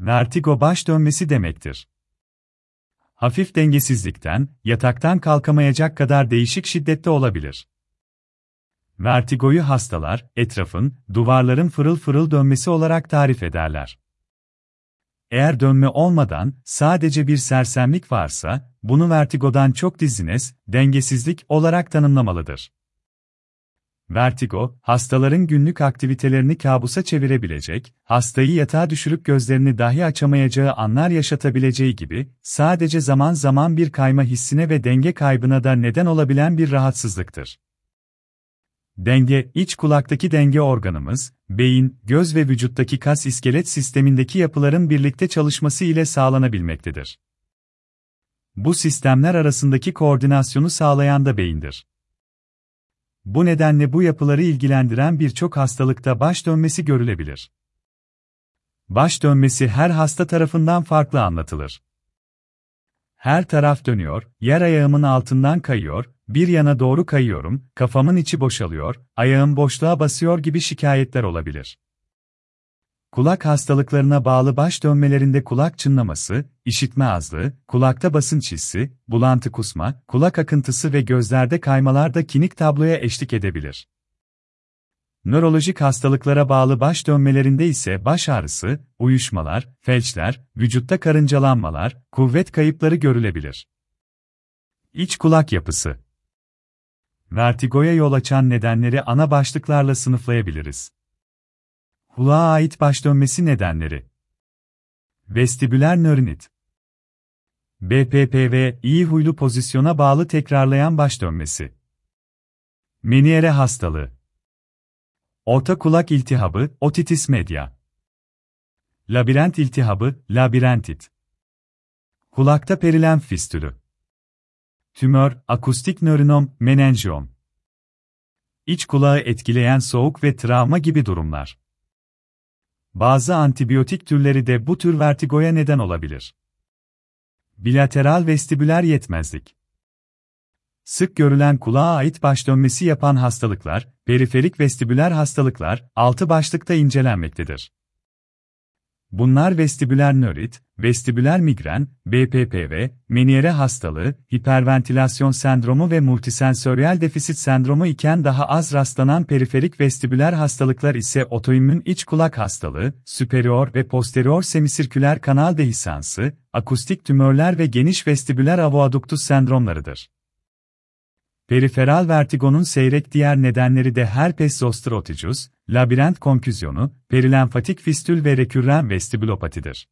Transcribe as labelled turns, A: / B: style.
A: Vertigo baş dönmesi demektir. Hafif dengesizlikten, yataktan kalkamayacak kadar değişik şiddette olabilir. Vertigoyu hastalar, etrafın, duvarların fırıl fırıl dönmesi olarak tarif ederler. Eğer dönme olmadan, sadece bir sersemlik varsa, bunu vertigodan çok dizines, dengesizlik olarak tanımlamalıdır. Vertigo, hastaların günlük aktivitelerini kabusa çevirebilecek, hastayı yatağa düşürüp gözlerini dahi açamayacağı anlar yaşatabileceği gibi, sadece zaman zaman bir kayma hissine ve denge kaybına da neden olabilen bir rahatsızlıktır. Denge, iç kulaktaki denge organımız, beyin, göz ve vücuttaki kas iskelet sistemindeki yapıların birlikte çalışması ile sağlanabilmektedir. Bu sistemler arasındaki koordinasyonu sağlayan da beyindir. Bu nedenle bu yapıları ilgilendiren birçok hastalıkta baş dönmesi görülebilir. Baş dönmesi her hasta tarafından farklı anlatılır. Her taraf dönüyor, yer ayağımın altından kayıyor, bir yana doğru kayıyorum, kafamın içi boşalıyor, ayağım boşluğa basıyor gibi şikayetler olabilir. Kulak hastalıklarına bağlı baş dönmelerinde kulak çınlaması, işitme azlığı, kulakta basınç hissi, bulantı kusma, kulak akıntısı ve gözlerde kaymalar da klinik tabloya eşlik edebilir. Nörolojik hastalıklara bağlı baş dönmelerinde ise baş ağrısı, uyuşmalar, felçler, vücutta karıncalanmalar, kuvvet kayıpları görülebilir. İç kulak yapısı Vertigoya yol açan nedenleri ana başlıklarla sınıflayabiliriz. Kulağa ait baş dönmesi nedenleri. Vestibüler nörinit. BPPV, iyi huylu pozisyona bağlı tekrarlayan baş dönmesi. Meniere hastalığı. Orta kulak iltihabı, otitis media. Labirent iltihabı, labirentit. Kulakta perilen fistülü. Tümör, akustik nörinom, menenjiyom. İç kulağı etkileyen soğuk ve travma gibi durumlar. Bazı antibiyotik türleri de bu tür vertigoya neden olabilir. Bilateral vestibüler yetmezlik. Sık görülen kulağa ait baş dönmesi yapan hastalıklar, periferik vestibüler hastalıklar, altı başlıkta incelenmektedir. Bunlar vestibüler nörit, vestibüler migren, BPPV, Meniere hastalığı, hiperventilasyon sendromu ve multisensöriyel defisit sendromu iken daha az rastlanan periferik vestibüler hastalıklar ise otoimmün iç kulak hastalığı, superior ve posterior semisirküler kanal dehisansı, akustik tümörler ve geniş vestibüler avoaduktus sendromlarıdır. Periferal vertigonun seyrek diğer nedenleri de herpes zoster otitis, labirent konfüzyonu, perilenfatik fistül ve rekürren vestibülopatidir.